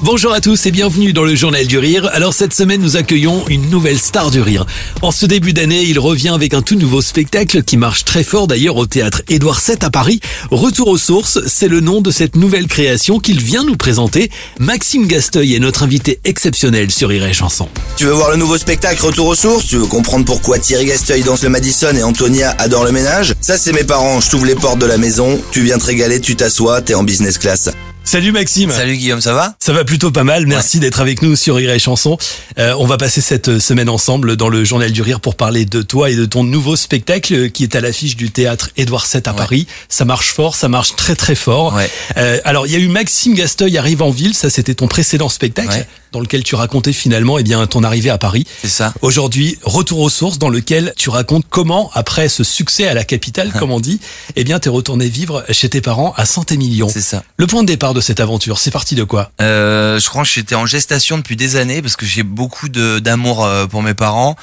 Bonjour à tous et bienvenue dans le Journal du Rire. Alors cette semaine nous accueillons une nouvelle star du rire. En ce début d'année il revient avec un tout nouveau spectacle qui marche très fort d'ailleurs au théâtre Édouard VII à Paris. Retour aux sources, c'est le nom de cette nouvelle création qu'il vient nous présenter. Maxime Gasteuil est notre invité exceptionnel sur Rire et Chanson. Tu veux voir le nouveau spectacle Retour aux sources? Tu veux comprendre pourquoi Thierry Gasteuil danse le Madison et Antonia adore le ménage? Ça c'est mes parents, je t'ouvre les portes de la maison, tu viens te régaler, tu t'assois, t'es en business class. Salut Maxime. Salut Guillaume, ça va? Ça va plutôt pas mal. Merci d'être avec nous sur Rire et Chanson. Euh, on va passer cette semaine ensemble dans le Journal du Rire pour parler de toi et de ton nouveau spectacle qui est à l'affiche du théâtre Édouard VII à Paris. Ça marche fort, ça marche très très fort. Ouais. Euh, alors il y a eu Maxime Gasteuil arrive en ville, ça c'était ton précédent spectacle. Dans lequel tu racontais finalement eh bien ton arrivée à Paris. C'est ça. Aujourd'hui, retour aux sources dans lequel tu racontes comment après ce succès à la capitale comme on dit, eh bien t'es retourné vivre chez tes parents à Saint-Émilion. C'est ça. Le point de départ de cette aventure, c'est parti de quoi? Euh, je crois que j'étais en gestation depuis des années parce que j'ai beaucoup d'amour euh, pour mes parents.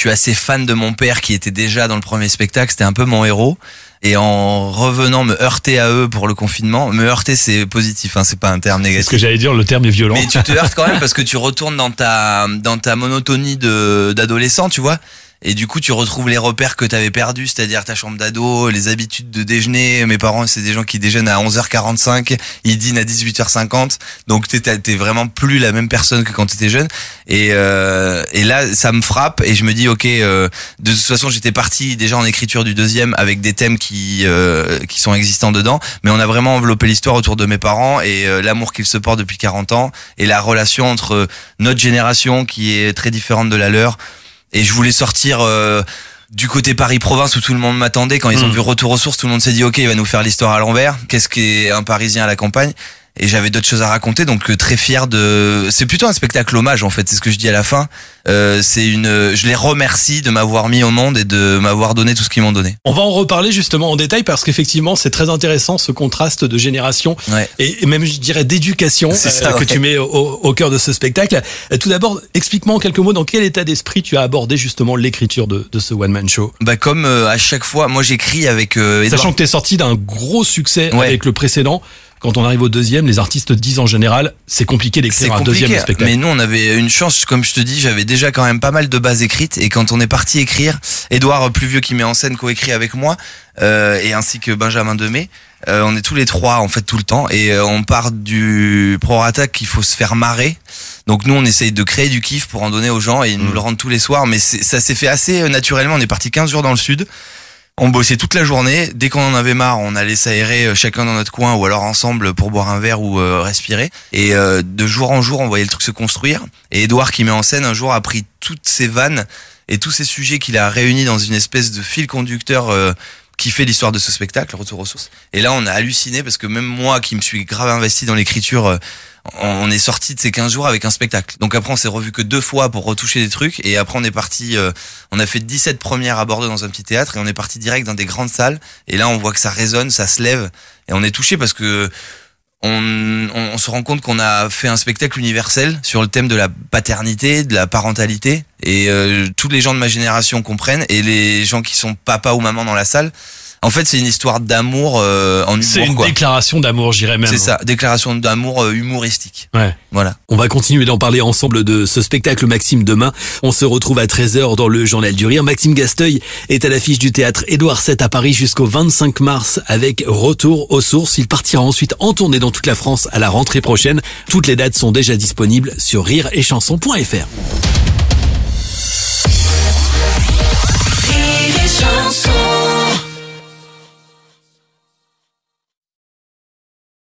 Je suis assez fan de mon père qui était déjà dans le premier spectacle, c'était un peu mon héros. Et en revenant me heurter à eux pour le confinement, me heurter c'est positif, hein, c'est pas un terme négatif. ce que j'allais dire, le terme est violent. Mais tu te heurtes quand même parce que tu retournes dans ta dans ta monotonie de d'adolescent, tu vois. Et du coup, tu retrouves les repères que t'avais perdus, c'est-à-dire ta chambre d'ado, les habitudes de déjeuner. Mes parents, c'est des gens qui déjeunent à 11h45, ils dînent à 18h50. Donc t'es t'es- vraiment plus la même personne que quand t'étais jeune. Et euh, et là, ça me frappe et je me dis ok. euh, de toute façon, j'étais parti déjà en écriture du deuxième avec des thèmes qui euh, qui sont existants dedans, mais on a vraiment enveloppé l'histoire autour de mes parents et euh, l'amour qu'ils se portent depuis 40 ans et la relation entre notre génération qui est très différente de la leur. Et je voulais sortir euh, du côté Paris-Province où tout le monde m'attendait. Quand ils ont Mm. vu Retour aux sources, tout le monde s'est dit ok, il va nous faire l'histoire à l'envers. Qu'est-ce qu'est un Parisien à la campagne? Et j'avais d'autres choses à raconter, donc euh, très fier de. C'est plutôt un spectacle hommage en fait, c'est ce que je dis à la fin. Euh, c'est une. Je les remercie de m'avoir mis au monde et de m'avoir donné tout ce qu'ils m'ont donné. On va en reparler justement en détail parce qu'effectivement c'est très intéressant ce contraste de génération Ouais. et même je dirais d'éducation C'est euh, ça, que tu mets au, au cœur de ce spectacle. Euh, Tout d'abord, explique-moi en quelques mots dans quel état d'esprit tu as abordé justement l'écriture de, de ce one man show? Bah comme euh, à chaque fois, moi j'écris avec euh, Sachant que tu es sorti d'un gros succès Ouais. avec le précédent. Quand on arrive au deuxième, les artistes disent en général, c'est compliqué d'écrire un deuxième spectacle. mais nous on avait une chance, comme je te dis, j'avais déjà quand même pas mal de bases écrites et quand on est parti écrire, Edouard plus vieux qui met en scène coécrit avec moi euh, et ainsi que Benjamin Demey, euh, on est tous les trois en fait tout le temps et euh, on part du prorata qu'il faut se faire marrer. Donc nous on essaye de créer du kiff pour en donner aux gens et ils nous Mm. le rendent tous les soirs, mais ça s'est fait assez euh, naturellement. On est parti 15 jours dans le sud. On bossait toute la journée. Dès qu'on en avait marre, on allait s'aérer euh, chacun dans notre coin ou alors ensemble pour boire un verre ou euh, respirer. Et euh, de jour en jour, on voyait le truc se construire. Et Edouard, qui met en scène, un jour a pris toutes ces vannes et tous ces sujets qu'il a réunis dans une espèce de fil conducteur euh, qui fait l'histoire de ce spectacle, Retour aux sources. Et là, on a halluciné parce que même moi, qui me suis grave investi dans l'écriture, euh, on est sorti de ces 15 jours avec un spectacle. Donc après, on s'est revu que deux fois pour retoucher des trucs. Et après, on est parti, euh, on a fait 17 premières à Bordeaux dans un petit théâtre et on est parti direct dans des grandes salles. Et là, on voit que ça résonne, ça se lève. Et on est touché parce que on, on, on se rend compte qu'on a fait un spectacle universel sur le thème de la paternité, de la parentalité. Et euh, tous les gens de ma génération comprennent. Et les gens qui sont papa ou maman dans la salle. En fait, c'est une histoire d'amour euh, en C'est humour, une quoi. déclaration d'amour, j'irais même. C'est ça, déclaration d'amour euh, humoristique. Ouais. Voilà. On va continuer d'en parler ensemble de ce spectacle Maxime demain. On se retrouve à 13h dans le Journal du Rire. Maxime Gasteuil est à l'affiche du théâtre Édouard VII à Paris jusqu'au 25 mars avec Retour aux sources. Il partira ensuite en tournée dans toute la France à la rentrée prochaine. Toutes les dates sont déjà disponibles sur rireetchanson.fr.